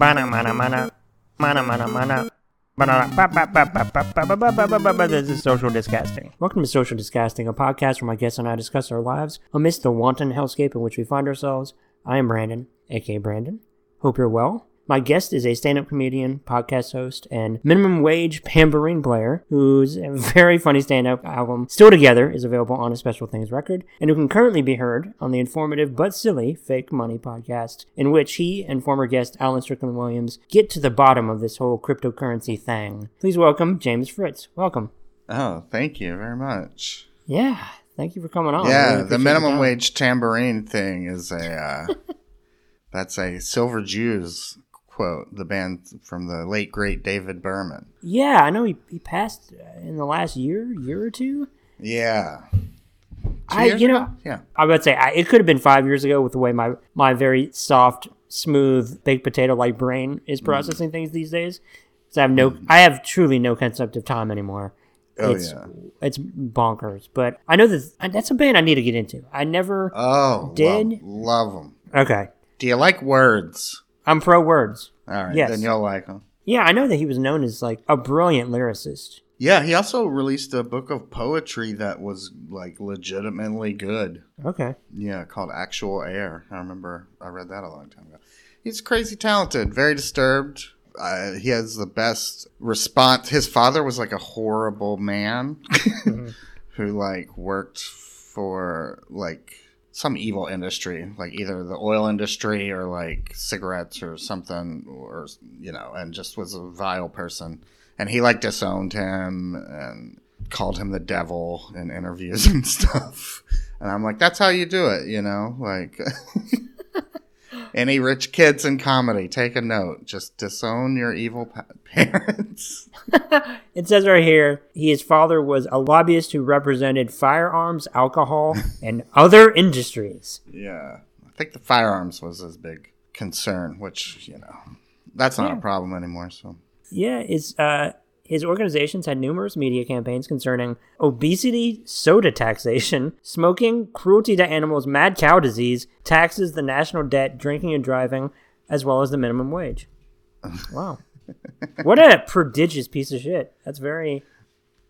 Mana mana mana. Mana mana mana. This is Social Disgusting. Welcome to Social Disgusting, a podcast where my guests and I discuss our lives amidst the wanton hellscape in which we find ourselves. I am Brandon, aka Brandon. Hope you're well. My guest is a stand-up comedian, podcast host, and minimum wage tambourine player whose very funny stand-up album "Still Together" is available on a Special Things record, and who can currently be heard on the informative but silly Fake Money podcast, in which he and former guest Alan Strickland Williams get to the bottom of this whole cryptocurrency thing. Please welcome James Fritz. Welcome. Oh, thank you very much. Yeah, thank you for coming on. Yeah, really the minimum wage tambourine thing is a uh, that's a Silver Jews quote, the band from the late great David Berman. Yeah, I know he, he passed uh, in the last year, year or two. Yeah. Two I, you know, yeah. I would say I, it could have been five years ago with the way my my very soft, smooth, baked potato like brain Mm. is processing things these days. So I have no, I have truly no concept of time anymore. Oh it's, yeah. it's bonkers. But I know that that's a band I need to get into. I never. Oh, Did- love, them. okay, Do you like words? I'm pro words. All right, Yes. then you'll like him. Yeah, I know that he was known as like a brilliant lyricist. Yeah, he also released a book of poetry that was like legitimately good. Okay. Yeah, called Actual Air. I remember I read that a long time ago. He's crazy talented, very disturbed. Uh, he has the best response. His father was like a horrible man who like worked for like some evil industry, like either the oil industry or like cigarettes or something, or you know, and just was a vile person. And he like disowned him and called him the devil in interviews and stuff. And I'm like, that's how you do it, you know? Like, any rich kids in comedy, take a note. Just disown your evil pa- parents. It says right here, his father was a lobbyist who represented firearms, alcohol, and other industries. yeah. I think the firearms was his big concern, which, you know, that's not Yeah. a problem anymore. So, Yeah, his uh, his organizations had numerous media campaigns concerning obesity, soda taxation, smoking, cruelty to animals, mad cow disease, taxes, the national debt, drinking and driving, as well as the minimum wage. Wow. What a prodigious piece of shit. That's very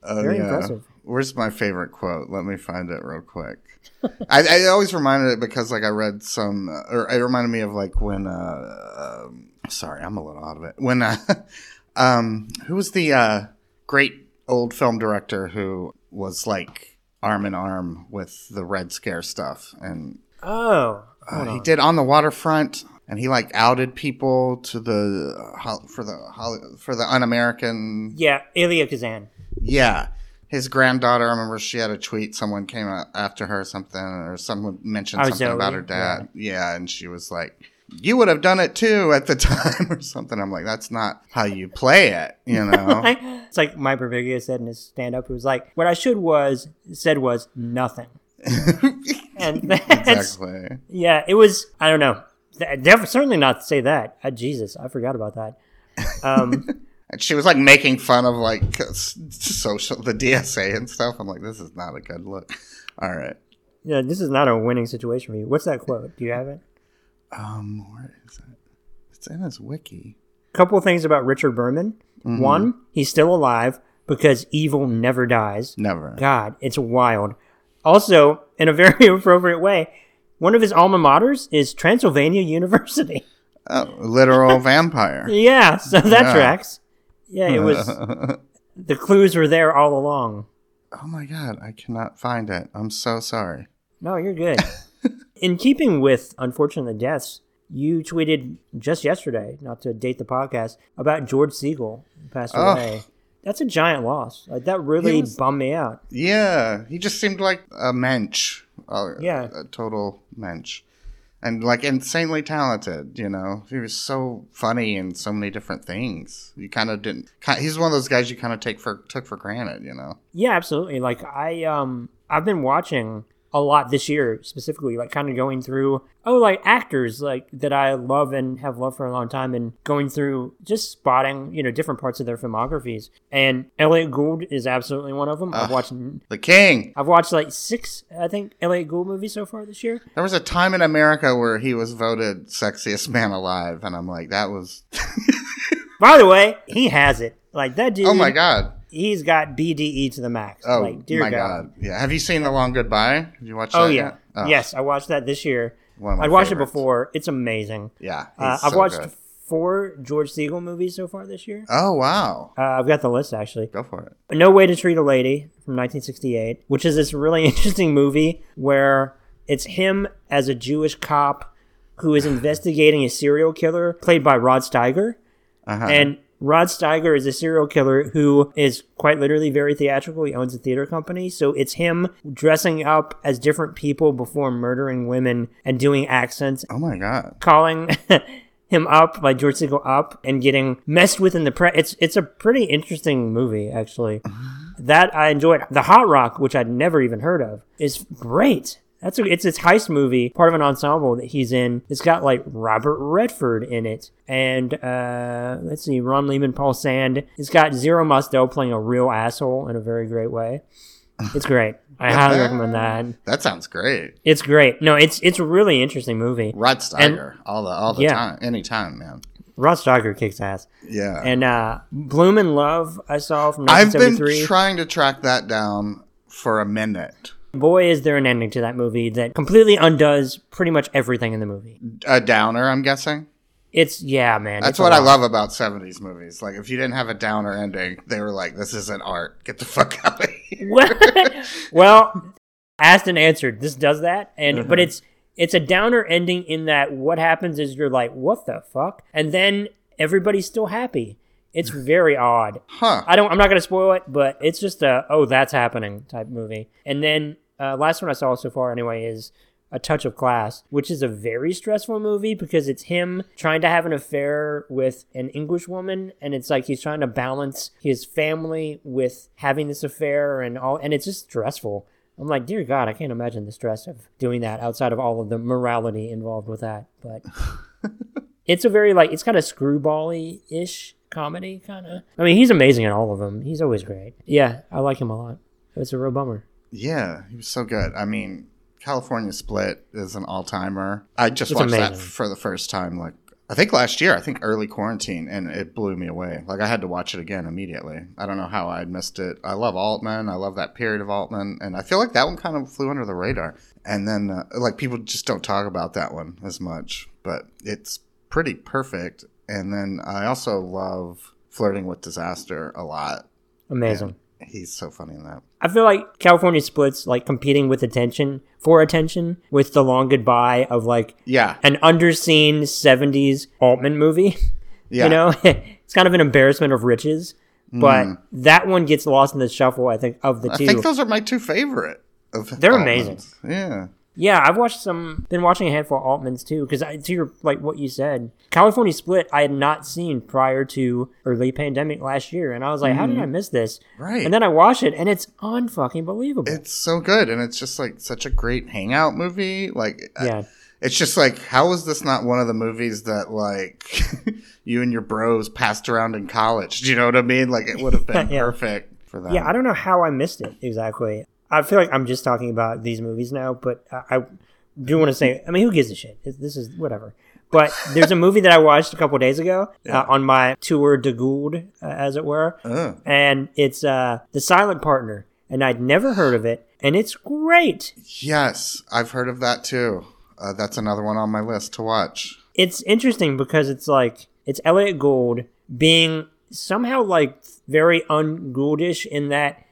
oh, Very yeah. impressive. Where's my favorite quote? Let me find it real quick. I, I always reminded it because like I read some, uh, or it reminded me of like when. Uh, um, sorry, I'm a little out of it. When, uh, um, who was the uh, great old film director who was like arm in arm with the Red Scare stuff, and Oh. uh, he did on the waterfront, and he like outed people to the for the for the un-American Yeah, Elia Kazan. yeah. His granddaughter, I remember she had a tweet. Someone came after her or something, or someone mentioned Oh, something Zoe, about her dad. Yeah. and she was like, You would have done it too at the time, or something. I'm like, That's not how you play it, you know? it's like Mike Birbiglia said in his stand up. It was like, what I should was, said was nothing. And exactly. Yeah, it was. I don't know. Def- certainly not to say that. Uh, Jesus, I forgot about that. Um, And she was like making fun of like social, the DSA and stuff. I'm like, This is not a good look. All right. yeah, this is not a winning situation for you. What's that quote? Do you have it? Um, where is it? It's in his wiki. A couple of things about Richard Berman. One, he's still alive because evil never dies. Never. God, it's wild. Also, in a very appropriate way, one of his alma maters is Transylvania University. Oh, literal vampire. yeah, so that Yeah. tracks. Yeah, it was. the clues were there all along. Oh my god, I cannot find it. I'm so sorry. No, you're good. In keeping with unfortunate deaths, you tweeted just yesterday, not to date the podcast, about George Segal passed Oh. away. That's a giant loss. Like that really was- bummed me out. Yeah, he just seemed like a mensch. A, Yeah. a total mensch. And like insanely talented, you know. He was so funny in so many different things. You kind of didn't. He's one of those guys you kind of take for took for granted, you know. Yeah, absolutely. Like I um I've been watching a lot this year specifically, like kind of going through oh like actors like that I love and have loved for a long time and going through just spotting, you know, different parts of their filmographies. And Elliott Gould is absolutely one of them. I've watched The King. I've watched like six, I think, Elliott Gould movies so far this year. There was a time in America where he was voted sexiest man alive, and I'm like, that was By the way, he has it. Like that dude. Oh my god. He's got BDE to the max. Oh like, dear my god. Yeah. Have you seen The Long Goodbye? Did you watch Oh that yeah. Oh, Yes, I watched that this year. One of my I watched it before. It's amazing. Yeah. Uh, I've so watched good. four George Segal movies so far this year. Oh wow. Uh, I've got the list actually. Go for it. No Way to Treat a Lady from 1968, which is this really interesting movie where it's him as a Jewish cop who is investigating a serial killer played by Rod Steiger. Uh-huh. And Rod Steiger is a serial killer who is quite literally very theatrical. He owns a theater company. So it's him dressing up as different people before murdering women and doing accents, oh my god. calling him up, by George Segal up, and getting messed with in the press. It's, it's a pretty interesting movie, actually. that I enjoyed. The Hot Rock, which I'd never even heard of, is great. That's a, it's this heist movie, part of an ensemble that he's in. It's got like Robert Redford in it, and uh, let's see, Ron Leibman, Paul Sand. It's got Zero Mostel playing a real asshole in a very great way. It's great. I highly recommend that. That sounds great. It's great. No, it's it's a really interesting movie. Rod Steiger. all the all the Yeah. time. Anytime, man. Rod Steiger kicks ass. Yeah. And uh, Blume in Love, I saw from I've been trying to track that down for a minute. Boy, is there an ending to that movie that completely undoes pretty much everything in the movie. A downer, I'm guessing. It's yeah, man. That's what I love about 70s movies. Like, if you didn't have a downer ending, they were like, this isn't art. Get the fuck out of here. well, asked and answered. This does that, and Uh-huh. but it's it's a downer ending in that what happens is you're like, what the fuck, and then everybody's still happy. It's very odd. Huh. I don't. I'm not gonna spoil it, but it's just a oh that's happening type movie. And then uh, last one I saw so far anyway is a touch of class, which is a very stressful movie because it's him trying to have an affair with an English woman, and it's like he's trying to balance his family with having this affair and all, and it's just stressful. I'm like, dear God, I can't imagine the stress of doing that outside of all of the morality involved with that. But it's a very like it's kind of screwball-y ish comedy kind of. I mean, he's amazing in all of them. He's always great. Yeah, I like him a lot. It's a real bummer. Yeah, he was so good. I mean, California Split is an all timer. I just It's watched that for the first time, like, I think last year, I think early quarantine, and it blew me away. Like, I had to watch it again immediately. I don't know how I missed it. I love Altman. I love that period of Altman. And I feel like that one kind of flew under the radar. And then, uh, like, people just don't talk about that one as much, but it's pretty perfect. And then I also love Flirting with Disaster a lot. Amazing. He's so funny in that. I feel like California splits like competing with attention for attention with the long goodbye of like Yeah. an underseen 70s Altman movie. Yeah. You know, it's kind of an embarrassment of riches, but that one gets lost in the shuffle, I think, of the Mm. I two. think those are my two favorite. Of They're Altmans. amazing. Yeah. Yeah, I've watched some, been watching a handful of Altmans too, because to your, like what you said, California Split, I had not seen prior to early pandemic last year. And I was like, how did I mm. miss this? Right. And then I watched it and it's unfucking believable. It's so good, and it's just like such a great hangout movie. Like, I- yeah. it's just like, how is this not one of the movies that like you and your bros passed around in college? Do you know what I mean? Like, it would have been Yeah. perfect for that. Yeah, I don't know how I missed it exactly. I feel like I'm just talking about these movies now, but I, I do want to say, I mean, who gives a shit? This is whatever. But there's a movie that I watched a couple days ago uh, on my tour de Gould, uh, as it were, Ugh. and it's uh, The Silent Partner, and I'd never heard of it, and it's great. Yes, I've heard of that too. Uh, that's another one on my list to watch. It's interesting because it's like it's Elliott Gould being somehow like very un-Gouldish in that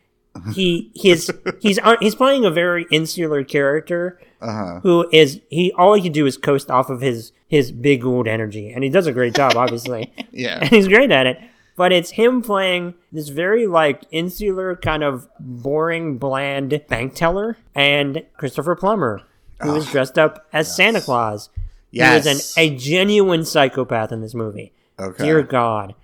he he's he's un, he's playing a very insular character Uh huh. who is he all he can do is coast off of his his big old energy, and he does a great job, obviously, Yeah. and he's great at it. But it's him playing this very like insular kind of boring, bland bank teller, and Christopher Plummer, who is dressed up as Santa Claus. Yes. He is an, a genuine psychopath in this movie. Okay. Dear God.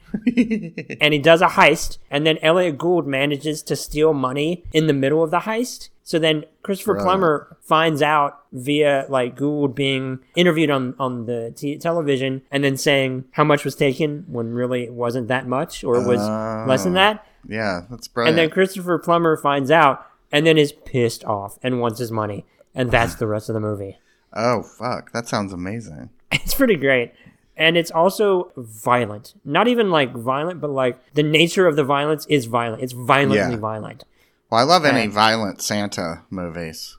And he does a heist, and then Elliott Gould manages to steal money in the middle of the heist. So then Christopher Right. Plummer finds out via like Gould being interviewed on on the t- television, and then saying how much was taken when really it wasn't that much, or it was less than Oh. that. yeah, that's brilliant. And then Christopher Plummer finds out, and then is pissed off and wants his money, and that's the rest of the movie. oh fuck, that sounds amazing. It's pretty great. And it's also violent. Not even like violent, but like the nature of the violence is violent. It's violently Yeah. violent. Well, I love any violent Santa movies.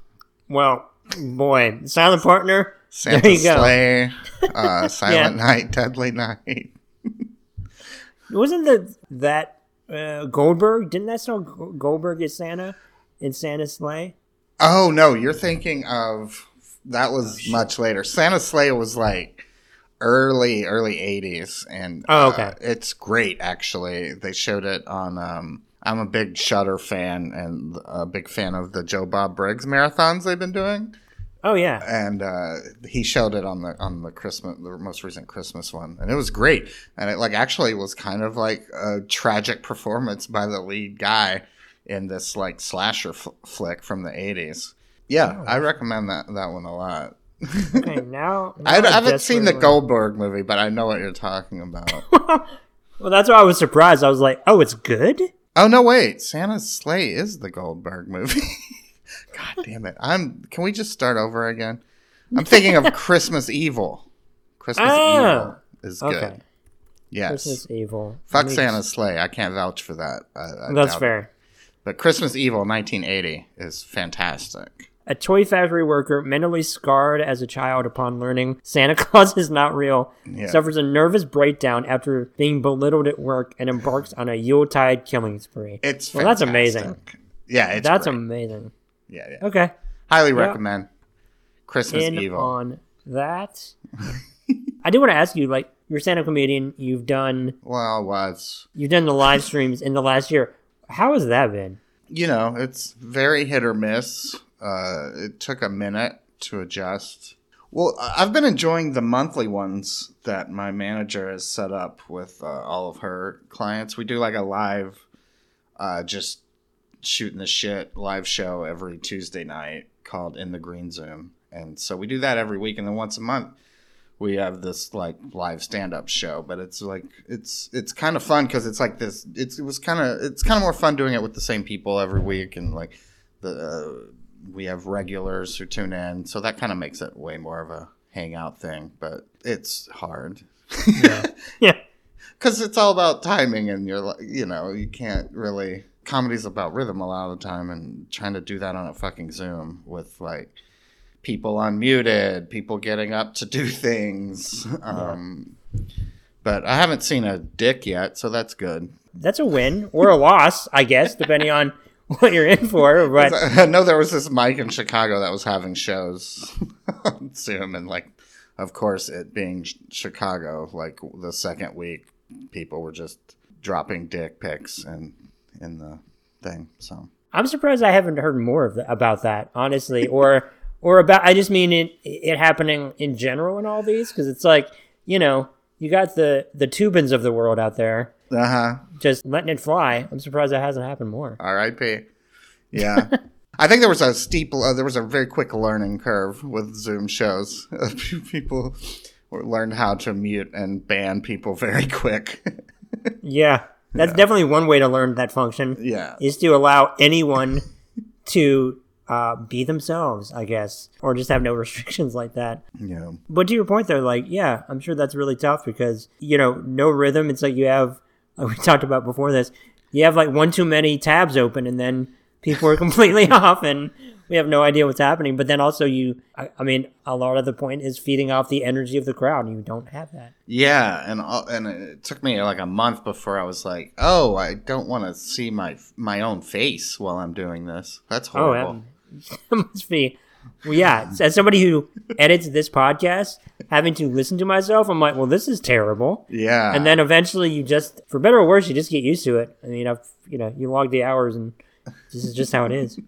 Well, boy, Silent Partner. Santa there you go. Uh, Silent Night, Deadly Night. Wasn't the that uh, Goldberg? Didn't that song Goldberg is Santa in Santa Slay? Oh no, you're thinking of that was much later. Santa Slay was like early, early '80s, and Oh, uh, it's great actually. They showed it on. Um, I'm a big Shudder fan and a big fan of the Joe Bob Briggs marathons they've been doing. Oh yeah, and uh, he showed it on the on the Christmas the most recent Christmas one, and it was great. And it like actually was kind of like a tragic performance by the lead guy in this like slasher f- flick from the eighties. Yeah, I recommend that that one a lot. Okay. Now, now I, I haven't seen the Goldberg movie, but I know what you're talking about. Well, that's why I was surprised. I was like, oh, it's good. oh no, wait, Santa's Slay is the Goldberg movie. God damn it! I'm. Can we just start over again? I'm thinking of Christmas Evil. Christmas Ah, Evil is good. Okay, Yes. Christmas Evil. Fuck Santa's sleigh. I can't vouch for that. I, I That's doubt it. fair. But Christmas Evil 1980 is fantastic. A toy factory worker, mentally scarred as a child upon learning Santa Claus is not real, Yeah. suffers a nervous breakdown after being belittled at work and embarks on a Yuletide killing spree. It's Well, that's amazing. Yeah, it's That's great. amazing. yeah, yeah. Okay. Highly recommend Christmas In Evil. on that. I do want to ask you, like, you're a stand-up comedian. You've done well, was you've done the live streams in the last year. How has that been? you know, it's very hit or miss. Uh, it took a minute to adjust. Well, I've been enjoying the monthly ones that my manager has set up with uh, all of her clients. We do like a live, uh, just shooting the shit live show every Tuesday night called In the Green Zoom. And so we do that every week. And then once a month, we have this like live stand-up show but it's like it's it's kind of fun because it's like this it's, it was kind of it's kind of more fun doing it with the same people every week and like the uh, we have regulars who tune in so that kind of makes it way more of a hangout thing but it's hard. Yeah. because it's all about timing and you're like you know you can't really comedy's about rhythm a lot of the time and trying to do that on a fucking zoom with like people unmuted people getting up to do things um but i haven't seen a dick yet so that's good. That's a win or a loss, I guess, depending on what you're in for. But i know there was this mike in chicago that was having shows on zoom and like of course it being chicago like the second week people were just dropping dick pics and in the thing so I'm surprised I haven't heard more of the, about that, honestly, or or about. I just mean it it happening in general in all these because it's like you know you got the the Tubins of the world out there uh-huh just letting it fly. I'm surprised that hasn't happened more. R.I.P. Yeah. I think there was a steep, uh, there was a very quick learning curve with Zoom shows. people learned how to mute and ban people very quick. Yeah, that's definitely one way to learn that function yeah. is to allow anyone to uh, be themselves, I guess, or just have no restrictions like that. Yeah. But to your point, though, like, yeah, I'm sure that's really tough because, you know, no rhythm. It's like you have, we talked about before this, you have like one too many tabs open and then people are completely off and we have no idea what's happening. But then also, you, I, I mean, a lot of the point is feeding off the energy of the crowd and you don't have that. Yeah, and all- and it took me like a month before I was like, "Oh, I don't want to see my my own face while I'm doing this." That's Oh, horrible. that must be. Well, yeah, as somebody who edits this podcast, having to listen to myself, I'm like, well, this is terrible. yeah. and then eventually you just for better or worse you just get used to it i mean i've you know you log the hours and this is just how it is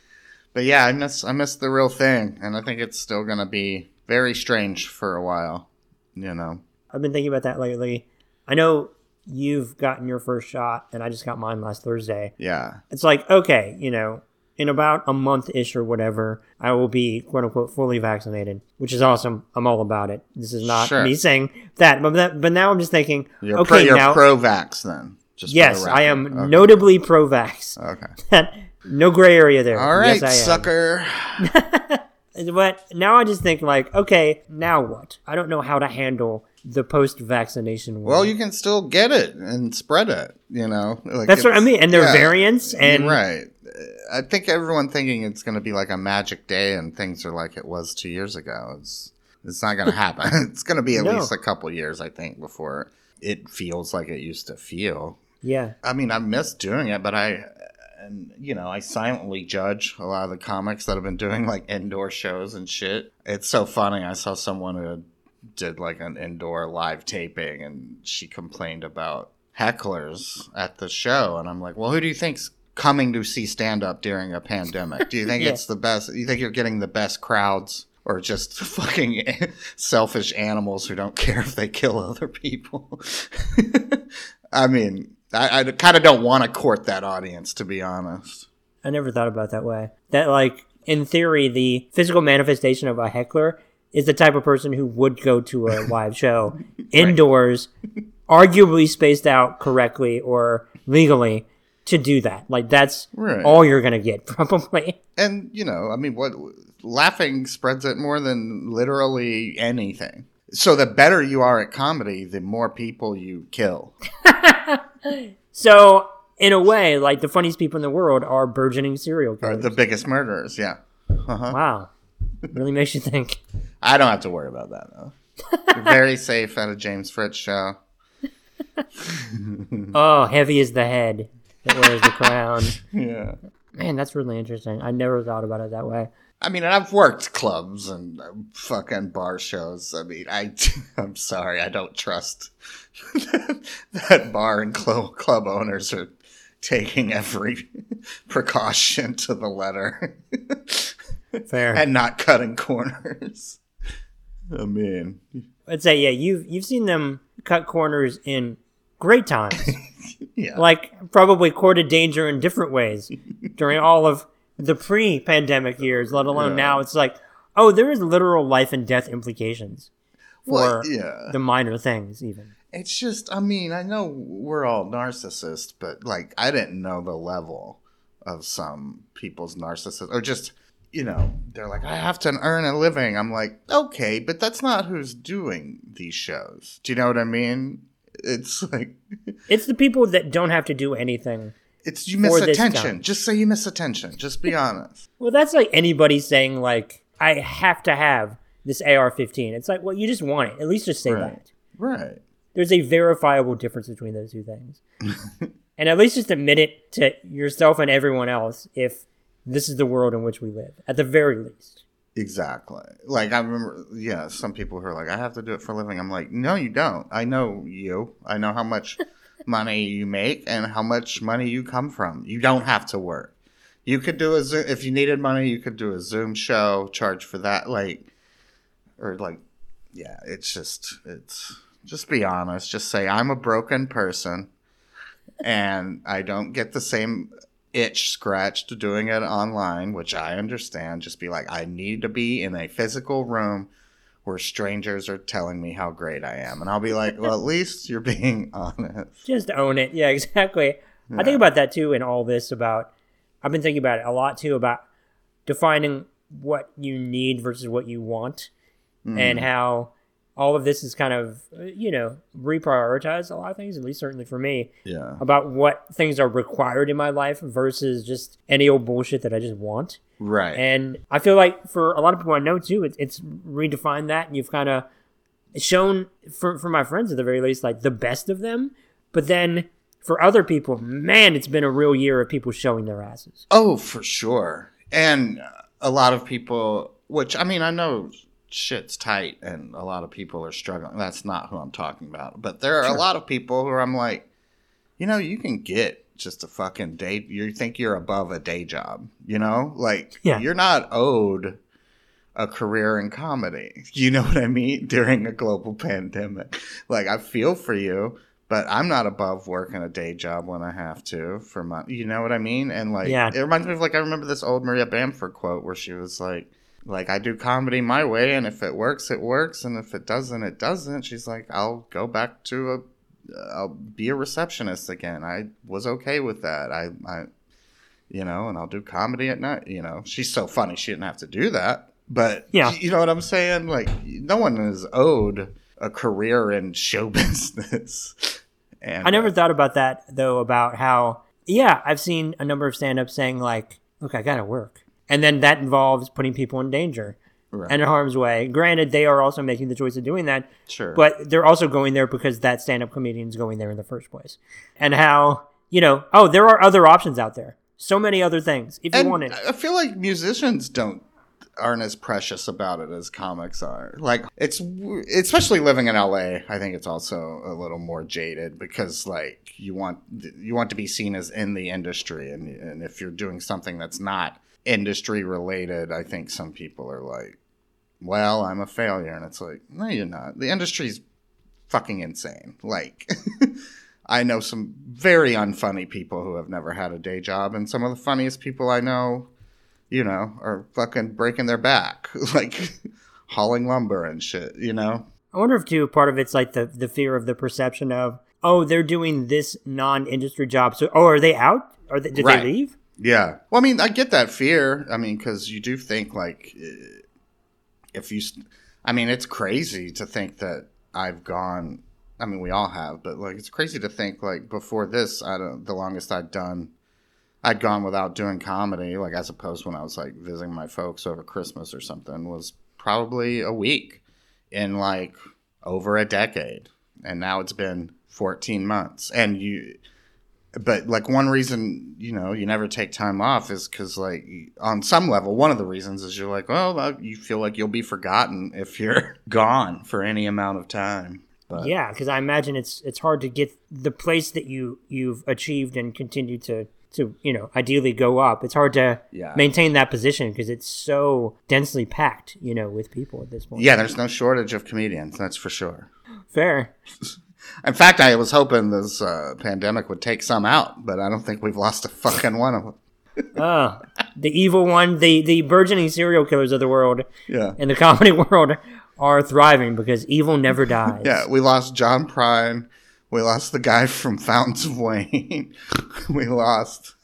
but yeah, I miss I miss the real thing, and I think it's still gonna be very strange for a while. You know. i've been thinking about that lately i know you've gotten your first shot and i just got mine last thursday Yeah. it's like okay you know in about a month ish or whatever i will be quote unquote fully vaccinated which is awesome i'm all about it this is not Sure. me saying that but that, but now i'm just thinking You're okay pro, you're now pro-vax then. Just for the yes i am. Okay. notably pro-vax Okay. no gray area there All right, yes, I sucker. But now I just think like, okay, now what? I don't know how to handle the post-vaccination. Well, you can still get it and spread it. You know, like that's what I mean. And there are yeah, variants, and right. I think everyone thinking it's going to be like a magic day and things are like it was two years ago. It's it's not going to happen. it's going to be at No. least a couple years, I think, before it feels like it used to feel. yeah, I mean, I miss doing it, but I, and you know, I silently judge a lot of the comics that have been doing like indoor shows and shit. It's so funny. I saw someone who did like an indoor live taping, and she complained about hecklers at the show, and I'm like, well, who do you think's coming to see stand up during a pandemic? Do you think Yeah. it's the best? You think you're getting the best crowds? Or just fucking selfish animals who don't care if they kill other people. I mean, I, I kind of don't want to court that audience, to be honest. I never thought about that way. That like in theory, the physical manifestation of a heckler is the type of person who would go to a live show indoors, arguably spaced out correctly or legally to do that. Like that's Right. all you're gonna get probably. And you know, I mean, what laughing spreads it more than literally anything. So the better you are at comedy, the more people you kill. So in a way, like the funniest people in the world are burgeoning serial killers. the biggest murderers, yeah. Uh-huh. wow, really makes you think. I don't have to worry about that though. You're very safe at a James Fritz show. Oh, heavy is the head that wears the crown. Yeah. Man, that's really interesting. I never thought about it that way. I mean, and I've worked clubs and uh, fucking bar shows. I mean, I, I'm sorry, I don't trust that bar and club, club owners are taking every precaution to the letter Fair. and not cutting corners. I mean, I'd say yeah, you've you've seen them cut corners in great times, yeah, like probably courted danger in different ways during all of the pre-pandemic years. Let alone Yeah. now, it's like, oh, there is literal life and death implications for Well, yeah. the minor things, even. It's just, I mean, I know we're all narcissists, but like, I didn't know the level of some people's narcissism, or just, you know, they're like, I have to earn a living. I'm like, okay, but that's not who's doing these shows. Do you know what I mean? It's like, It's the people that don't have to do anything. it's you miss attention. Just say you miss attention. Just be honest. Well, that's like anybody saying like, I have to have this AR-15. It's like, well, you just want it. At least just say Right. that. Right. there's a verifiable difference between those two things. and at least just admit it to yourself and everyone else if this is the world in which we live, at the very least. Exactly. Like I remember, yeah, some people who are like, "I have to do it for a living." I'm like, "No, you don't. I know you. I know how much money you make and how much money you come from. You don't have to work. You could do a Zoom if you needed money. You could do a Zoom show, charge for that, like, or like, yeah. It's just, it's just be honest. Just say I'm a broken person, and I don't get the same itch scratched doing it online, which I understand. Just be like, I need to be in a physical room where strangers are telling me how great I am. And I'll be like, well, at least you're being honest. Just own it. Yeah, exactly. I think about that too in all this about I've been thinking about it a lot too about defining what you need versus what you want Mm. and how all of this is kind of you know reprioritize a lot of things at least certainly for me Yeah. about what things are required in my life versus just any old bullshit that I just want. Right. And I feel like for a lot of people I know too, it's, it's redefined that, and you've kind of shown for for my friends at the very least like the best of them. But then for other people, man, it's been a real year of people showing their asses. Oh, for sure. And a lot of people, which I mean, I know shit's tight and a lot of people are struggling. That's not who I'm talking about. But there are Sure. a lot of people who I'm like, you know, you can get just a fucking day. You think you're above a day job, you know? Like, Yeah. you're not owed a career in comedy. You know what I mean? During a global pandemic. Like, I feel for you. But I'm not above working a day job when I have to for my, you know what I mean? And like, Yeah. it reminds me of like I remember this old Maria Bamford quote where she was like, like I do comedy my way, and if it works, it works, and if it doesn't, it doesn't. She's like, I'll go back to a, I'll be a receptionist again. I was okay with that. I, I, you know, and I'll do comedy at night. You know, she's so funny. She didn't have to do that, but Yeah. you know what I'm saying? Like, no one is owed a career in show business. And I never uh, thought about that though. About how yeah, I've seen a number of stand-ups saying like, "Look, I gotta work," and then that involves putting people in danger Right. and in harm's way. Granted, they are also making the choice of doing that, sure, but they're also going there because that stand-up comedian is going there in the first place. And how you know, oh, there are other options out there. So many other things if you and want it. I feel like musicians don't aren't as precious about it as comics are. Like it's especially living in LA, I think it's also a little more jaded because like you want you want to be seen as in the industry and and if you're doing something that's not industry related, I think some people are like, "Well, I'm a failure." And it's like, "No, you're not. The industry's fucking insane." Like I know some very unfunny people who have never had a day job, and some of the funniest people I know, you know, are fucking breaking their back, like hauling lumber and shit, you know? I wonder if too part of it's like the the fear of the perception of oh they're doing this non-industry job so oh are they out or they, did Right. they leave Yeah. Well, I mean, I get that fear. I mean, because you do think, like, eh, if you, I mean, it's crazy to think that I've gone, I mean, we all have, but like, it's crazy to think, like, before this, I don't, the longest I'd done, I'd gone without doing comedy, like, as opposed when I was, like, visiting my folks over Christmas or something, was probably a week in, like, over a decade. And now it's been 14 months. And you, but like one reason you know you never take time off is because like on some level one of the reasons is you're like well uh, you feel like you'll be forgotten if you're gone for any amount of time. But yeah because i imagine it's it's hard to get the place that you you've achieved and continue to to you know ideally go up. It's hard to Yeah. maintain that position because it's so densely packed you know with people at this point. Yeah there's no shortage of comedians that's for sure. Fair in fact i was hoping this uh, pandemic would take some out but i don't think we've lost a fucking one of them. Uh, the evil one the the burgeoning serial killers of the world yeah. in the comedy world are thriving because evil never dies. yeah we lost john prine. We lost the guy from fountains of wayne. We lost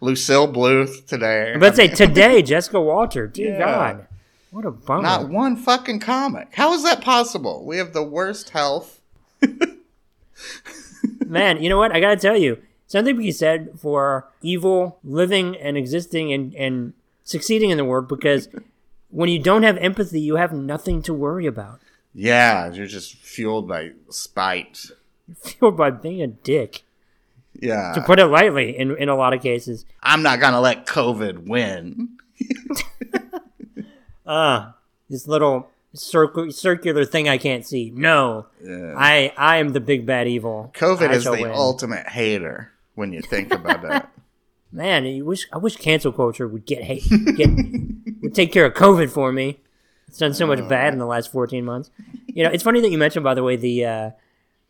lucille bluth today. Let's say today, Jessica Walter. Dear Yeah. God, what a bummer! Not one fucking comic. How is that possible? We have the worst health. Man, you know what? I gotta tell you, something to be said for evil living and existing and and succeeding in the world because when you don't have empathy, you have nothing to worry about. Yeah, you're just fueled by spite. You're fueled by being a dick, Yeah. to put it lightly. In in a lot of cases, I'm not going to let COVID win. Uh this little circle circular thing I can't see. No, Yeah. I I am the big bad evil. COVID I is the win. ultimate hater when you think about it. Man, you wish I wish cancel culture would get hate, get would take care of COVID for me. It's done so much bad in the last fourteen months. You know, it's funny that you mentioned, by the way, the uh,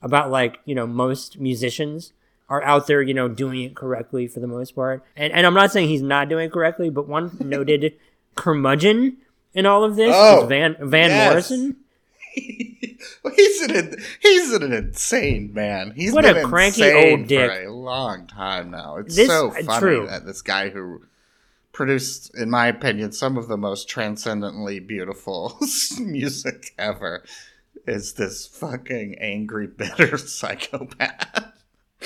about like you know most musicians are out there, you know, doing it correctly for the most part. And and I'm not saying he's not doing it correctly, but one noted curmudgeon in all of this Oh, Van Van yes. Morrison. he's an he's an insane man. He's What been a cranky old dick. for a long time now. It's This- so uh, funny true. that this guy who produced, in my opinion, some of the most transcendently beautiful music ever is this fucking angry, bitter psychopath.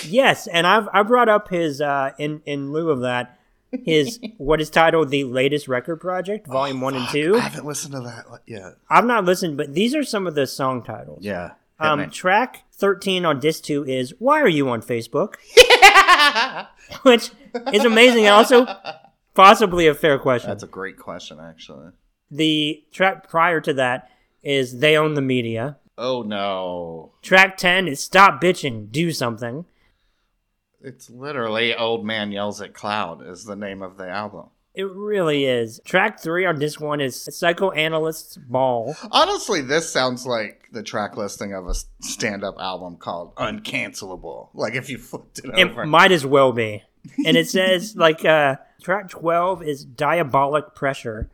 Yes, and I've I brought up his uh, in in lieu of that his what is titled the latest record project, volume one and two. I haven't listened to that yet. I've not listened, but these are some of the song titles. Yeah. Um, track 13 on disc 2 is Why Are You on Facebook? yeah! Which is amazing and also possibly a fair question. That's a great question, actually. the track prior to that is They Own the Media. Oh no. Track 10 is Stop Bitching, Do Something. It's literally Old Man Yells at Cloud is the name of the album. It really is. Track 3 on this 1 is Psychoanalyst's Ball. Honestly, this sounds like the track listing of a stand-up album called Uncancelable. Like if you flipped it It over. might as well be. And it says, like, uh, track 12 is Diabolic Pressure,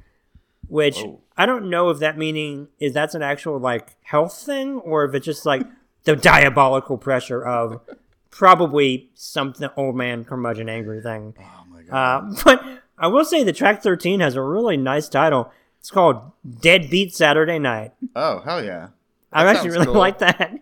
which Oh. I don't know if that meaning is that's an actual, like, health thing or if it's just, like, the diabolical pressure of probably something old man curmudgeon angry thing. oh my god. Uh, but I will say the track 13 has a really nice title. It's called Deadbeat Saturday Night. Oh hell yeah! I actually really cool. like that.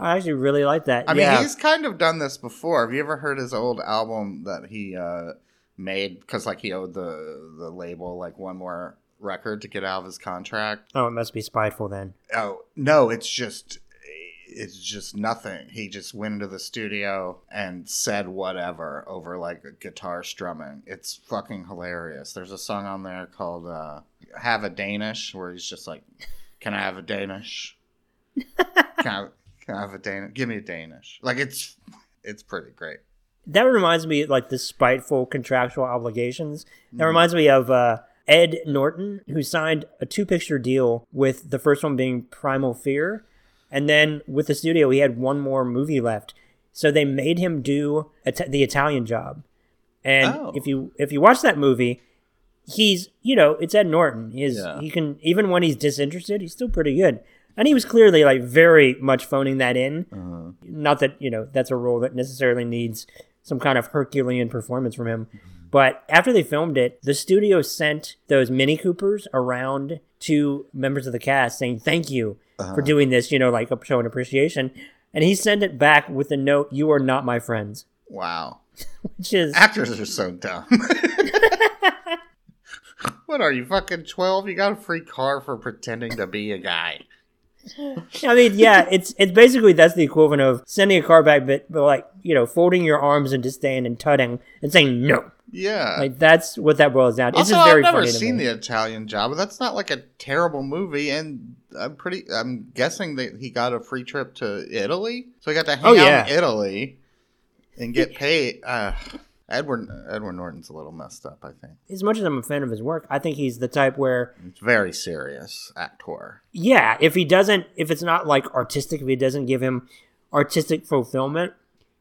I actually really like that. I mean, he's kind of done this before. Have you ever heard his old album that he uh, made because like he owed the the label like one more record to get out of his contract? oh, it must be spiteful then. Oh no, it's just it's just nothing. He just went into the studio and said whatever over like a guitar strumming. It's fucking hilarious. There's a song on there called uh, "Have a Danish" where he's just like, "Can I have a Danish? Can I, can I have a Danish? Give me a Danish." Like it's it's pretty great. That reminds me, like the spiteful contractual obligations. Mm-hmm. That reminds me of uh, Ed Norton, who signed a two-picture deal with the first one being Primal Fear, and then with the studio, he had one more movie left. So they made him do Ita- the Italian Job. And Oh. if you if you watch that movie, he's you know it's Ed Norton. He's Yeah. he can even when he's disinterested, he's still pretty good. And he was clearly like very much phoning that in. Uh-huh. Not that you know that's a role that necessarily needs some kind of Herculean performance from him. But after they filmed it, the studio sent those Mini Coopers around to members of the cast saying thank you Uh-huh. for doing this. You know, like showing appreciation. And he sent it back with the note, "You are not my friends," Wow, which is actors are so dumb. what are you fucking twelve? You got a free car for pretending to be a guy. I mean, yeah, it's it's basically that's the equivalent of sending a car back, but, but like you know, folding your arms and just disdain and tutting and saying no. Yeah. Like that's what that boils down. It's also, just very I've never seen the Italian Job, but that's not like a terrible movie. And I'm pretty. I'm guessing that he got a free trip to Italy, so he got to hang Oh, out yeah. in Italy and get paid. Uh, Edward Edward Norton's a little messed up. I think As much as I'm a fan of his work, I think he's the type where, it's very serious actor. yeah, if he doesn't, if it's not like artistic, if he doesn't give him artistic fulfillment,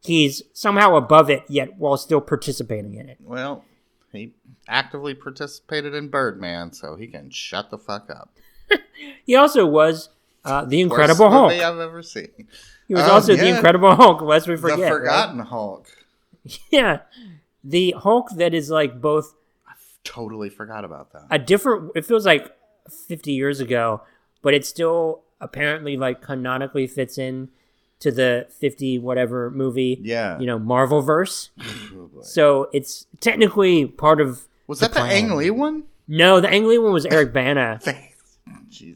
he's somehow above it, yet while still participating in it. Well, he actively participated in Birdman, so he can shut the fuck up. He also was uh, the Incredible Hulk. I've ever seen. He was Oh, also the. Incredible Hulk. Lest we forget, the right? Forgotten Hulk. Yeah, the Hulk that is like both I Totally forgot about that. a different. It feels like 50 years ago, but it still apparently like canonically fits in to the 50 whatever movie. Yeah. you know, Marvel verse. Oh. So it's technically part of. Was that the plan. Ang Lee one? No, the Ang Lee one was Eric Bana. Jeez.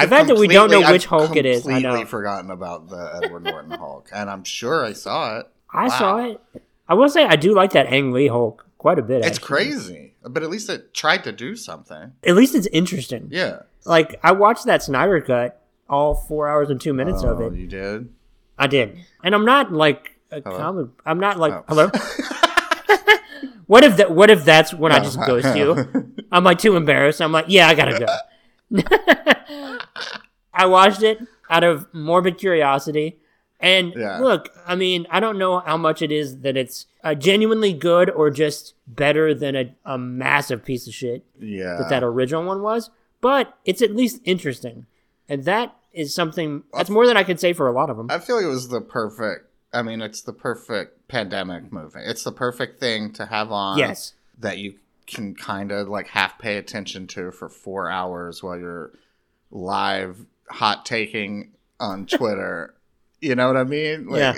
The fact that we don't know which I've Hulk it is, I know. completely forgotten about the Edward Norton Hulk, and I'm sure I saw it. I Wow. saw it. I will say I do like that Ang Lee Hulk quite a bit. It's actually. crazy, but at least it tried to do something. At least it's interesting. Yeah. Like I watched that Snyder cut, all four hours and two minutes of Oh, it. you did. I did, and I'm not like a Hello? comic. I'm not like Oh. hello. what if that? What if that's when I just oh. ghost you? I'm like too embarrassed. I'm like, yeah, I gotta go. I watched it out of morbid curiosity. And Yeah. look, I mean, I don't know how much it is that it's uh, genuinely good or just better than a, a massive piece of shit Yeah. that that original one was, but it's at least interesting. And that is something that's more than I could say for a lot of them. I feel like it was the perfect. I mean, it's the perfect pandemic movie. It's the perfect thing to have on. Yes. That you can kind of like half pay attention to for four hours while you're live hot taking on Twitter. You know what I mean? Like, Yeah.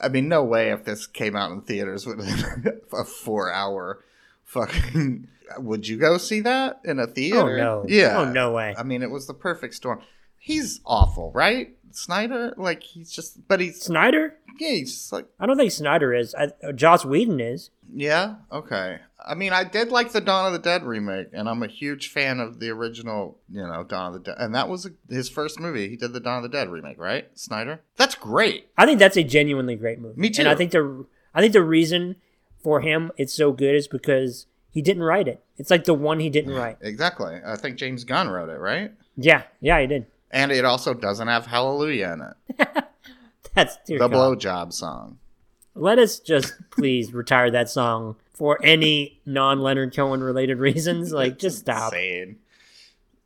I mean, no way if this came out in theaters with a four hour fucking. Would you go see that in a theater? Oh, no. Yeah. Oh, no way. I mean, it was the perfect storm. He's awful, right? Snyder, like he's just, but he's Snyder? yeah, he's just like I don't think Snyder is. I, Joss Whedon is. yeah, okay. I mean, I did like the Dawn of the Dead remake, and I'm a huge fan of the original, you know, Dawn of the Dead, and that was his first movie. He did the Dawn of the Dead remake, right? Snyder. That's great. I think that's a genuinely great movie. Me too. And I think the I think the reason for him it's so good is because he didn't write it. It's like the one he didn't write. Exactly. I think James Gunn wrote it, right? Yeah, yeah, he did. And it also doesn't have Hallelujah in it. That's The God. blowjob song. Let us just please retire that song for any non Leonard Cohen related reasons. Like, just stop. Insane.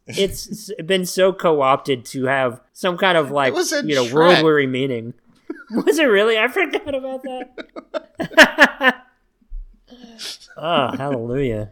It's been so co opted to have some kind of like you know world weary meaning. Was it really? I forgot about that. oh, hallelujah.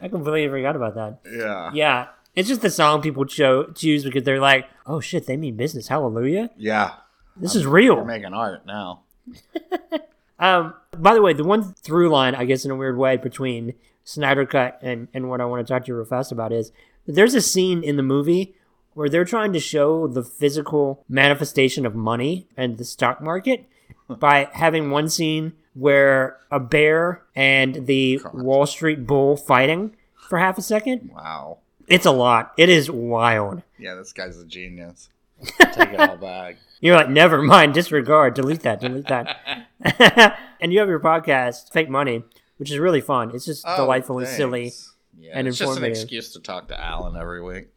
I completely forgot about that. Yeah. Yeah, it's just the song people cho- choose because they're like, "Oh shit, they mean business. Hallelujah! Yeah. This is real. We're making art now. Um, by the way, the one through line, I guess, in a weird way, between Snyder Cut and and what I want to talk to you real fast about is there's a scene in the movie where they're trying to show the physical manifestation of money and the stock market by having one scene where a bear and the God. Wall Street bull fighting for half a second. Wow. It's a lot. It is wild. Yeah, this guy's a genius. Take it all back. You're like, never mind, disregard, delete that, delete that. and you have your podcast, Fake Money, which is really fun. It's just Oh, delightfully thanks. silly. Yeah, and it's just an excuse to talk to Alan every week.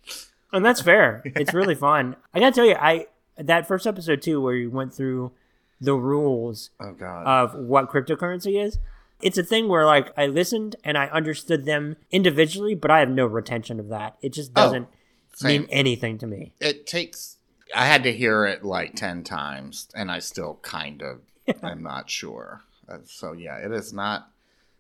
And that's fair. It's really fun. I gotta tell you, I that first episode too, where you went through the rules Oh God. of what cryptocurrency is. It's a thing where like I listened and I understood them individually, but I have no retention of that. It just Oh, doesn't Same. mean anything to me. it takes. I had to hear it like ten times, and I still kind of I'm not sure. Uh, so yeah, it is not.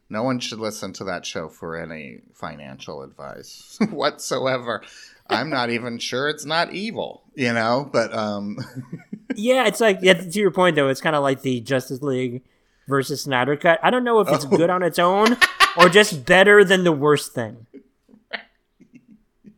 No one should listen to that show for any financial advice whatsoever. I'm not even sure it's not evil, you know. But um, Yeah, it's like yeah, to your point though, it's kind of like the Justice League versus Snyder Cut. I don't know if it's Oh. good on its own or just better than the worst thing.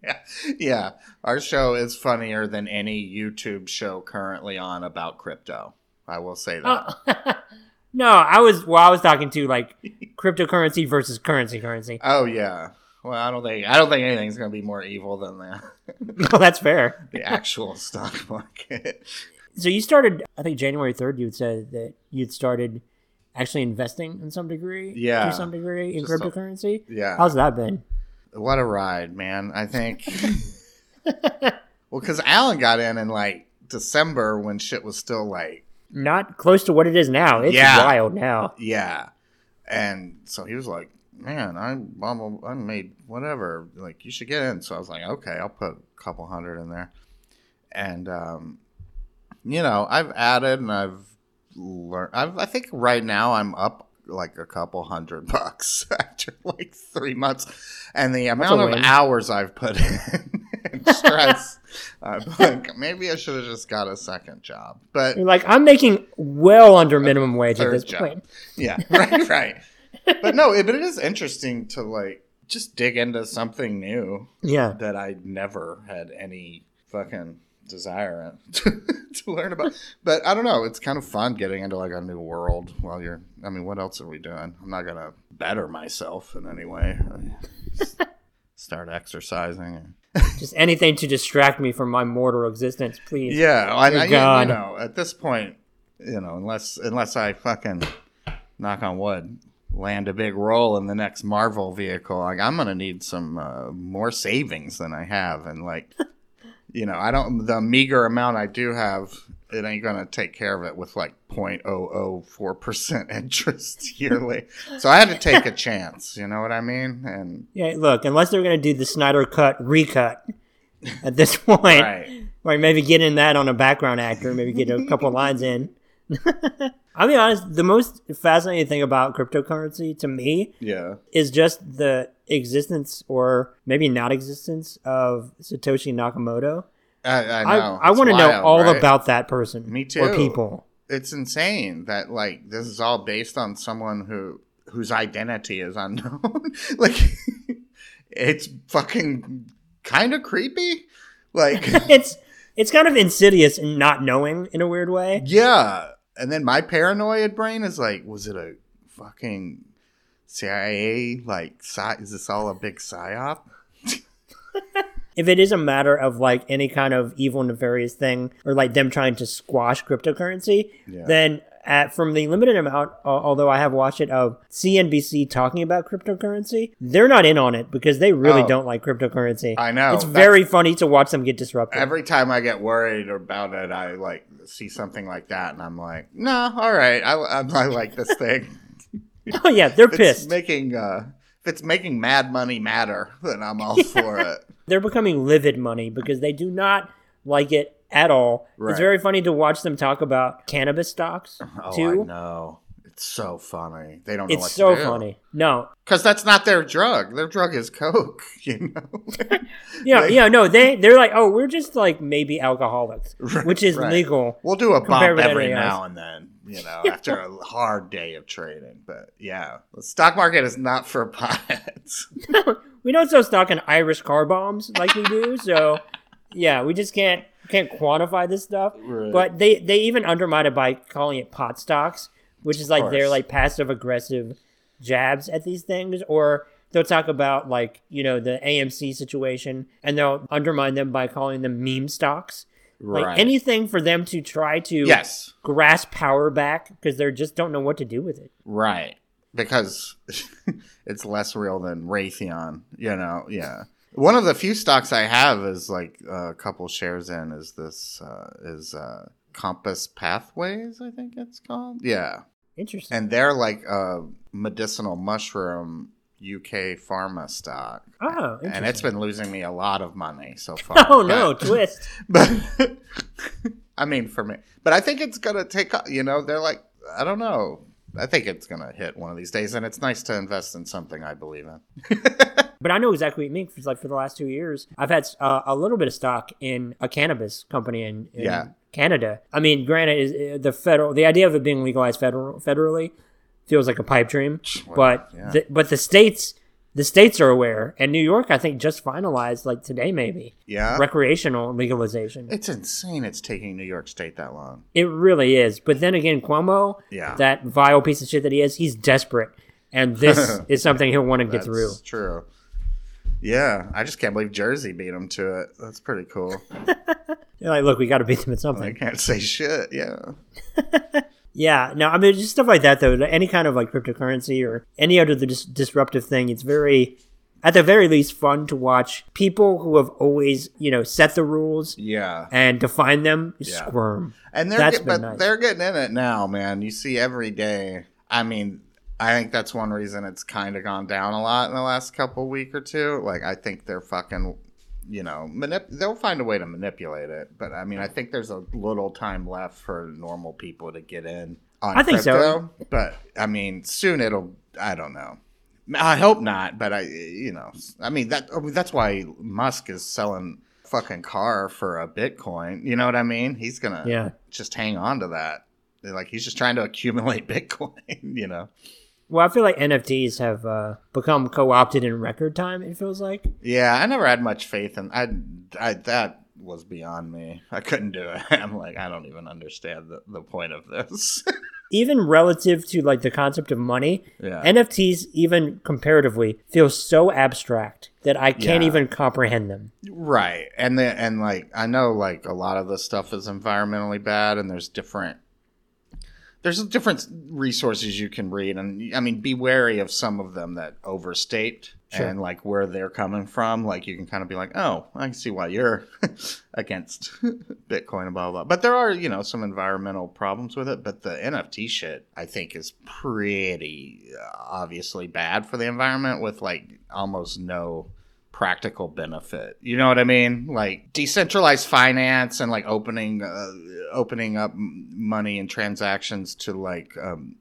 yeah, yeah, our show is funnier than any YouTube show currently on about crypto. I will say that. Oh. no, I was well, I was talking to like cryptocurrency versus currency currency. Oh yeah. Well, I don't think I don't think anything's gonna be more evil than that. No, that's fair. the actual stock market. So you started, I think January third. You said that you'd started actually investing in some degree. Yeah. to some degree in Just a- cryptocurrency. Yeah. How's that been? What a ride, man. I think. well, because Alan got in in like December when shit was still like, Not close to what it is now. It's Yeah. wild now. yeah. And so he was like, man, I, blah, blah, blah, I made whatever. Like, you should get in. So I was like, okay, I'll put a couple hundred in there. And, um, you know, I've added and I've learned. I've, I think right now I'm up like a couple hundred bucks after like three months. And the amount of win. hours I've put in and stress, I'm like, maybe I should have just got a second job. But You're like, I'm making well under minimum wage at this job. point. yeah, right, right. But no, it, but it is interesting to like just dig into something new Yeah. that I never had any fucking desire to, to learn about. But I don't know. It's kind of fun getting into like a new world while you're. I mean, what else are we doing? I'm not gonna better myself in any way. Start exercising. Just anything to distract me from my mortal existence, please. Yeah, I, I, you know, at this point, you know, unless unless I fucking knock on wood, land a big role in the next Marvel vehicle, like I'm gonna need some uh, more savings than I have, and like, you know, I don't the meager amount I do have, it ain't gonna take care of it with like 0.004 percent interest yearly. so I had to take a chance. You know what I mean? And Yeah, look, unless they're going to do the Snyder cut recut at this point, right, or maybe get in that on a background actor, maybe get a couple lines in. I'll be honest, the most fascinating thing about cryptocurrency to me yeah, is just the existence or maybe not existence of Satoshi Nakamoto. I, I I, know. I It's want to know all right? about that person. Me Or too. people. it's insane that like this is all based on someone who whose identity is unknown. like it's fucking kind of creepy. Like it's it's kind of insidious in not knowing in a weird way. yeah, and then my paranoid brain is like, was it a fucking CIA? Like, is this all a big psyop? if it is a matter of like any kind of evil nefarious thing or like them trying to squash cryptocurrency Yeah. then at, from the limited amount uh, although i have watched it of cnbc talking about cryptocurrency they're not in on it because they really Oh. don't like cryptocurrency I know. it's very funny to watch them get disrupted Every time I get worried about it, I like see something like that, and I'm like, no, all right, I, I, I like this thing. oh yeah they're it's pissed making uh, if it's making mad money matter, then I'm all for it. they're becoming livid money because they do not like it at all Right. it's very funny to watch them talk about cannabis stocks Oh, I too know. It's so funny. They don't know It's what so to do. funny. No, Because that's not their drug. Their drug is coke. You know. yeah, Like- yeah, no. They they're like, oh, we're just like maybe alcoholics, Right, which is right. legal. We'll do a bump every now else. and then, you know, after a hard day of trading. But yeah, the stock market is not for potheads. we don't sell stock in Irish car bombs like we do, so yeah, we just can't can't quantify this stuff. Right. But they they even undermine it by calling it pot stocks, which is like their course. like passive aggressive jabs at these things, or they'll talk about like you know the AMC situation, and they'll undermine them by calling them meme stocks. Like anything for them to try to yes, grasp power back because they just don't know what to do with it. right. Because it's less real than Raytheon. You know, yeah. One of the few stocks I have is like a couple shares in is this uh, is uh, Compass Pathways. I think it's called. Yeah. Interesting. and they're like a medicinal mushroom UK pharma stock. oh, And it's been losing me a lot of money so far. oh no, twist. But I mean, for me, but I think it's gonna take. You know, they're like, I don't know. I think it's gonna hit one of these days, and it's nice to invest in something I believe in. But I know exactly what you mean. Because like for the last two years, I've had uh, a little bit of stock in a cannabis company in, in Yeah. Canada. I mean, granted, is uh, the federal the idea of it being legalized federal federally feels like a pipe dream, Well, but yeah. the, but the states the states are aware, and New York I think just finalized like today maybe Yeah, recreational legalization. it's insane. It's taking New York State that long. It really is. But then again, Cuomo, Yeah. that vile piece of shit that he is, he's desperate, and this is something he'll want to get That's through. true. Yeah, I just can't believe Jersey beat him to it. That's pretty cool. They're like, look, we got to beat them at something. I can't say shit. Yeah. Yeah, no, I mean just stuff like that though. Any kind of like cryptocurrency or any other dis- disruptive thing, it's very, at the very least, fun to watch people who have always you know set the rules Yeah. and define them Yeah. squirm. And they're get, but nice. they're getting in it now, man. You see every day. I mean, I think that's one reason it's kind of gone down a lot in the last couple week or two. Like I think they're fucking, you know, manip- they'll find a way to manipulate it. But I mean, I think there's a little time left for normal people to get in on I think so. crypto. But I mean, soon it'll. I don't know. I hope not, but I, you know, I mean that. Mean, that's why Musk is selling fucking car for a Bitcoin. You know what I mean? He's gonna Yeah. just hang on to that. Like he's just trying to accumulate Bitcoin. You know? Well, I feel like NFTs have uh, become co-opted in record time. It feels like. Yeah, I never had much faith in. I, I that was beyond me. I couldn't do it. I'm like, I don't even understand the, the point of this. Even relative to like the concept of money, yeah, NFTs, even comparatively, feel so abstract that I can't Yeah. even comprehend them. Right. And the and like I know like a lot of this stuff is environmentally bad and there's different there's different resources you can read and I mean be wary of some of them that overstate Sure. and like where they're coming from like you can kind of be like oh I can see why you're against Bitcoin and blah, blah blah but there are you know some environmental problems with it but the NFT shit I think is pretty uh, obviously bad for the environment with like almost no practical benefit. You know what I mean? Like decentralized finance and like opening uh, opening up money and transactions to like um,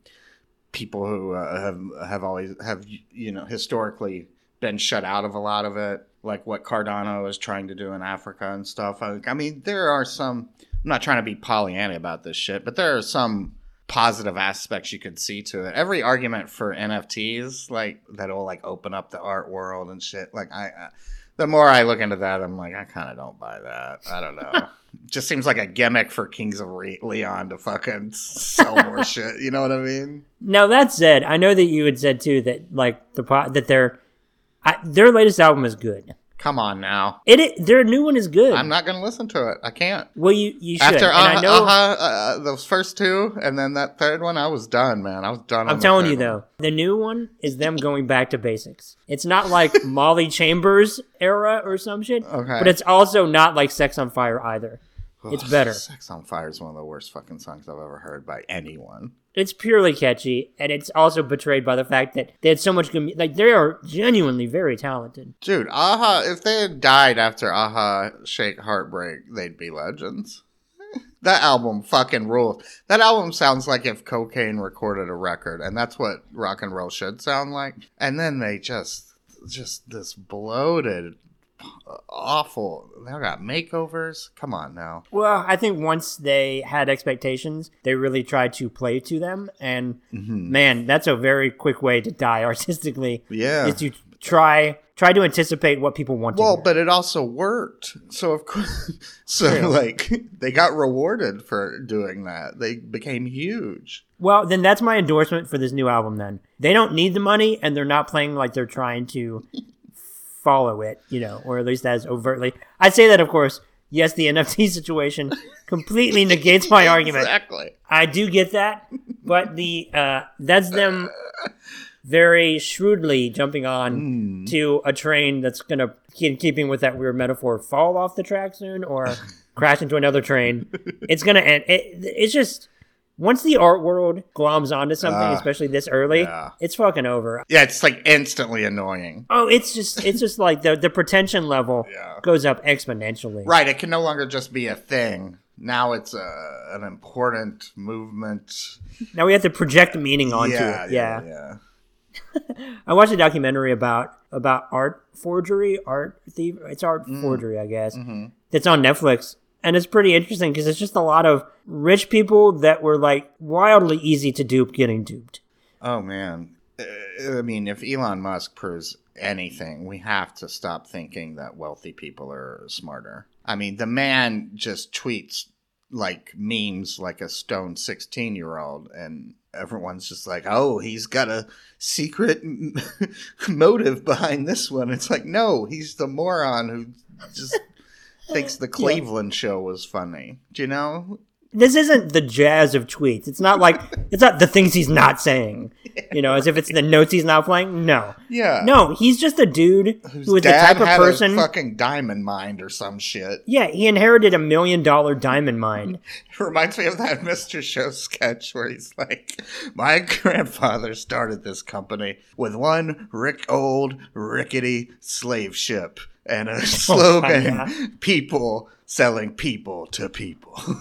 people who uh, have have always have you know historically been shut out of a lot of it. Like what Cardano is trying to do in Africa and stuff. I, I mean, there are some. I'm not trying to be Pollyanna about this shit, but there are some positive aspects you could see to it. Every argument for NFTs, like that'll like open up the art world and shit. Like I, I the more I look into that, I'm like, I kind of don't buy that. I don't know. Just seems like a gimmick for Kings of Re- Leon to fucking sell more shit. You know what I mean? Now that said, I know that you had said too that like the that their I, their latest album is good. Come on now. It, it their new one is good. I'm not gonna listen to it. I can't. well, you you should. After and uh, I know. uh, uh, those first two, and then that third one, I was done, man. I was done. I'm telling you one. though, the new one is them going back to basics. It's not like Molly Chambers era or some shit, Okay. but it's also not like Sex on Fire either. It's better. Sex on Fire is one of the worst fucking songs I've ever heard by anyone. It's purely catchy, and it's also betrayed by the fact that they had so much good. Like they are genuinely very talented. Dude, Aha, if they had died after Aha Shake Heartbreak, they'd be legends. That album fucking rules. That album sounds like if cocaine recorded a record, and that's what rock and roll should sound like. And then they just, just this bloated, awful. They got makeovers. Come on now. Well, I think once they had expectations, they really tried to play to them, and mm-hmm. man, that's a very quick way to die artistically. Yeah. is to try try to anticipate what people want Well, but it also worked. So of course, so True. like they got rewarded for doing that. They became huge. Well, then that's my endorsement for this new album. Then they don't need the money, and they're not playing like they're trying to follow it, you know, or at least as overtly. I say that, of course. Yes, the NFT situation completely negates my argument. Exactly. I do get that, but the uh, that's them very shrewdly jumping on to a train that's gonna, in keeping with that weird metaphor, fall off the track soon or crash into another train. It's gonna end. It, it's just once the art world gloms onto something, Ah, especially this early, yeah. it's fucking over. Yeah, it's like instantly annoying. Oh, it's just it's just like the the pretension level Yeah. goes up exponentially. Right. It can no longer just be a thing. Now it's uh, an important movement. Now we have to project meaning onto yeah, it. yeah, yeah. yeah. I watched a documentary about about art forgery, art thief. It's art forgery, I guess. It's on Netflix, and it's pretty interesting because it's just a lot of rich people that were like wildly easy to dupe, getting duped. Oh man. Uh, I mean, if Elon Musk proves anything, we have to stop thinking that wealthy people are smarter. I mean, the man just tweets like memes like a stone 16 year old and everyone's just like oh he's got a secret motive behind this one it's like no he's the moron who just thinks the cleveland show was funny. Do you know This isn't the jazz of tweets. It's not like it's not the things he's not saying. You know, as if it's the notes he's not playing. No, yeah no, he's just a dude whose who is the type of person. a fucking diamond mine or some shit yeah, he inherited a million dollar diamond mine. It reminds me of that Mr. Show sketch where he's like, My grandfather started this company with one rick old rickety slave ship and a oh, slogan yeah. people selling people to people.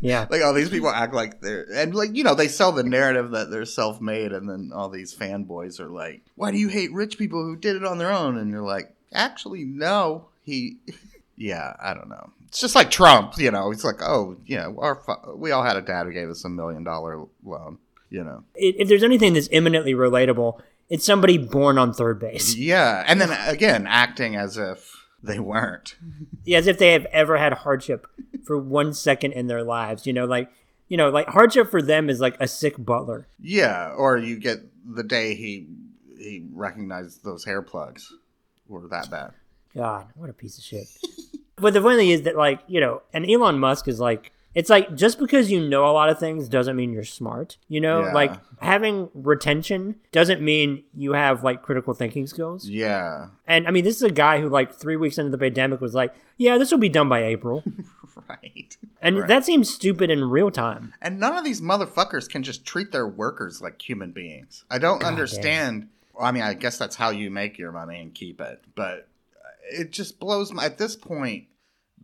Yeah. like all these people act like they're and like you know they sell the narrative that they're self-made and then all these fanboys are like why do you hate rich people who did it on their own and you're like actually no he yeah i don't know it's just like trump you know it's like oh yeah our we all had a dad who gave us a million dollar loan you know if if there's anything that's eminently relatable, it's somebody born on third base. yeah and then again acting as if they weren't Yeah, as if they have ever had hardship for one second in their lives. You know, like you know, like hardship for them is like a sick butler. yeah or you get the day he he recognized those hair plugs were that bad God, what a piece of shit. but the funny thing is that like, you know, and Elon Musk is like it's like just because you know a lot of things doesn't mean you're smart. You know, Yeah. like having retention doesn't mean you have like critical thinking skills. yeah And I mean, this is a guy who like 3 weeks into the pandemic was like, "Yeah, this will be done by April." right And Right. that seems stupid in real time. And none of these motherfuckers can just treat their workers like human beings. I don't understand. Well, I mean, I guess that's how you make your money and keep it. But it just blows my. At this point,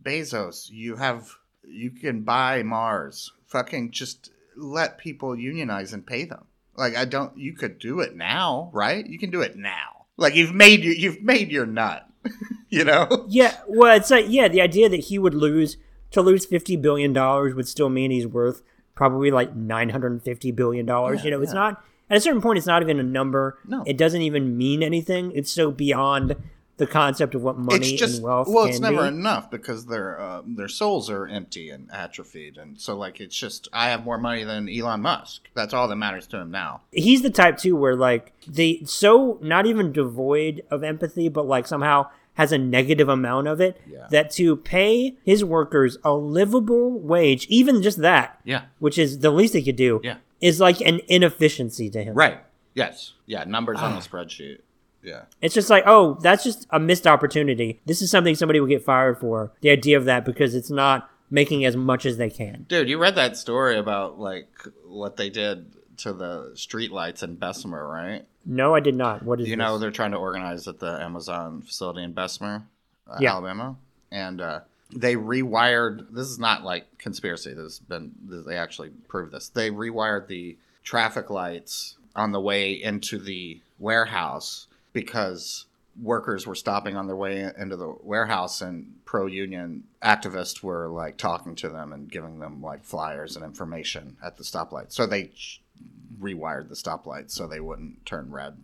Bezos, you have. You can buy Mars. Fucking just let people unionize and pay them. Like, I don't. You could do it now, right? You can do it now. Like, you've made your, you've made your nut. you know? Yeah, well, it's like yeah, the idea that he would lose to lose fifty billion dollars would still mean he's worth probably like nine hundred and fifty billion dollars. Yeah, you know, it's yeah. not at a certain point. It's not even a number. No. it doesn't even mean anything. It's so beyond the concept of what money it's just and wealth. well, it's never be. enough because their uh, their souls are empty and atrophied, and so like it's just I have more money than Elon Musk. That's all that matters to him now. He's the type too where like they so not even devoid of empathy, but like somehow has a negative amount of it. Yeah. That to pay his workers a livable wage, even just that, Yeah. which is the least they could do, Yeah. is like an inefficiency to him. Right. Yes. Yeah. Numbers on a spreadsheet. Yeah. It's just like, oh, that's just a missed opportunity. This is something somebody will get fired for. The idea of that because it's not making as much as they can. Dude, you read that story about like what they did to the streetlights in Bessemer, right? No, I did not. What is You know this? they're trying to organize at the Amazon facility in Bessemer, uh, Yeah. Alabama, and uh, they rewired. This is not like conspiracy. This has been. This, they actually proved this. They rewired the traffic lights on the way into the warehouse because workers were stopping on their way into the warehouse and pro-union activists were like talking to them and giving them like flyers and information at the stoplight. So they rewired the stoplights so they wouldn't turn red.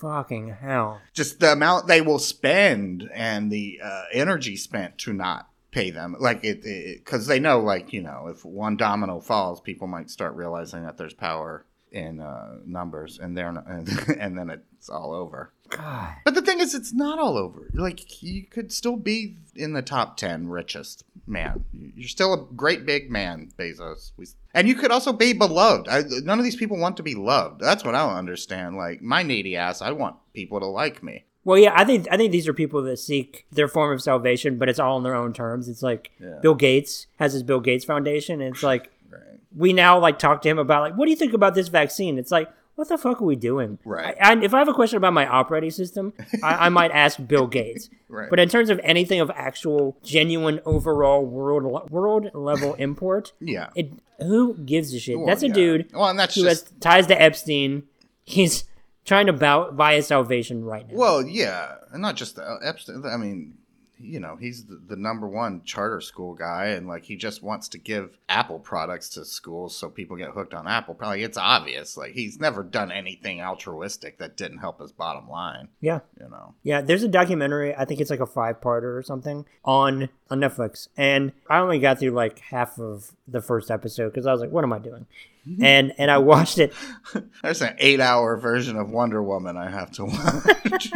Fucking hell. just the amount they will spend and the uh, energy spent to not pay them. Like it because they know like you know if one domino falls people might start realizing that there's power in uh, numbers and they're not, and, and then it's all over. God. but the thing is it's not all over. Like you could still be in the top 10 richest man. You're still a great big man bezos. We, and you could also be beloved. I, none of these people want to be loved. That's what i don't understand. Like my needy ass i want people to like me. Well, yeah, I think I think these are people that seek their form of salvation, but it's all on their own terms. It's like Yeah. Bill Gates has his Bill Gates Foundation, and it's like right. we now like talk to him about like, what do you think about this vaccine? It's like, what the fuck are we doing? Right. I, and if I have a question about my operating system, I, I might ask Bill Gates. Right. But in terms of anything of actual, genuine, overall world world level import, yeah it who gives a shit? Well, That's a yeah. dude well and that's who just has ties to Epstein. He's trying to bow, buy his salvation right now. Well, yeah, and not just the Epstein. I mean, you know, he's the, the number one charter school guy, and like he just wants to give Apple products to schools so people get hooked on Apple. Probably it's obvious. Like he's never done anything altruistic that didn't help his bottom line. yeah. You know, Yeah, there's a documentary. I think it's like a five-parter or something on on Netflix, and I only got through like half of the first episode because I was like, "What am I doing?" And and I watched it. there's an eight-hour version of Wonder Woman I have to watch.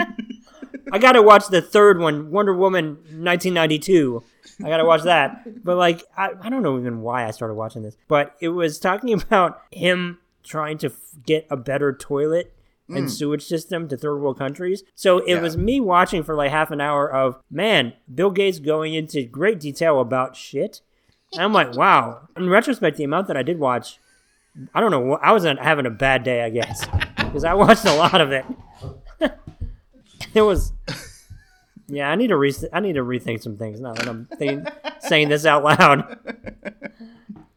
I got to watch the third one, Wonder Woman 1992. I got to watch that. But like, I, I don't know even why I started watching this, but it was talking about him trying to f- get a better toilet and mm. sewage system to third world countries. So it Yeah. was me watching for like half an hour of, man, Bill Gates going into great detail about shit. And I'm like, wow. In retrospect, the amount that I did watch, I don't know. I was having a bad day, I guess, because I watched a lot of it. It was, yeah. I need to re- I need to rethink some things now that I'm thinking, saying this out loud.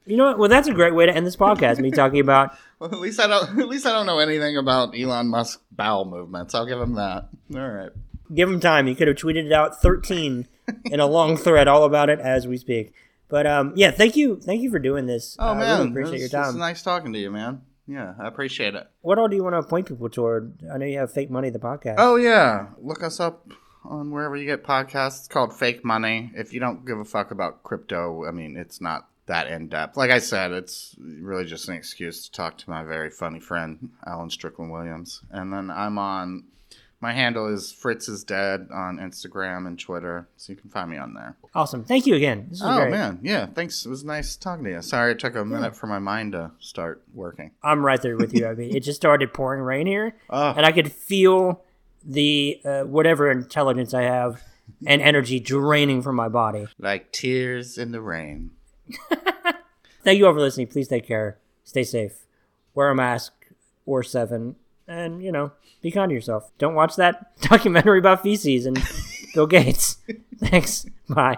You know what? Well, that's a great way to end this podcast. Me talking about well, at least I don't. At least I don't know anything about Elon Musk bowel movements. I'll give him that. All right. give him time. He could have tweeted it out 13 in a long thread all about it as we speak. But um, yeah, thank you, thank you for doing this. Oh I man, really appreciate it's, your it's time. nice talking to you, man. Yeah, I appreciate it. What all do you want to point people toward? I know you have fake money, the podcast. Oh yeah, look us up on wherever you get podcasts. It's called Fake Money. If you don't give a fuck about crypto, I mean, it's not that in depth. Like I said, it's really just an excuse to talk to my very funny friend Alan Strickland Williams. And then I'm on. My handle is Fritz is Dead on Instagram and Twitter, so you can find me on there. Awesome. Thank you again. Oh great. man, yeah, thanks. It was nice talking to you. Sorry it took a minute for my mind to start working. I'm right there with you. I mean, it just started pouring rain here, Oh, and I could feel the uh, whatever intelligence I have and energy draining from my body. like tears in the rain. Thank you all for listening. Please take care. Stay safe. Wear a mask or seven. And, you know, be kind to yourself. Don't watch that documentary about feces and Bill Gates. Thanks. Bye.